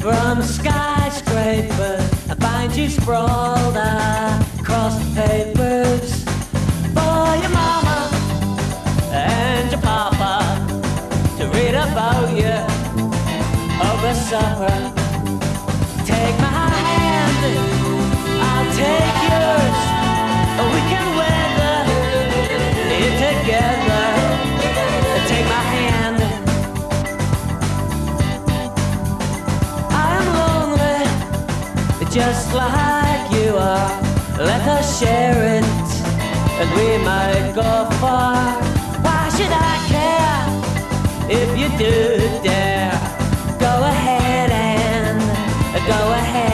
From skyscrapers, I find you sprawled across the papers. For your mama and your papa to read about you over supper. Just like you are. Let us share it, and we might go far. Why should I care if you do dare? Go ahead and go ahead,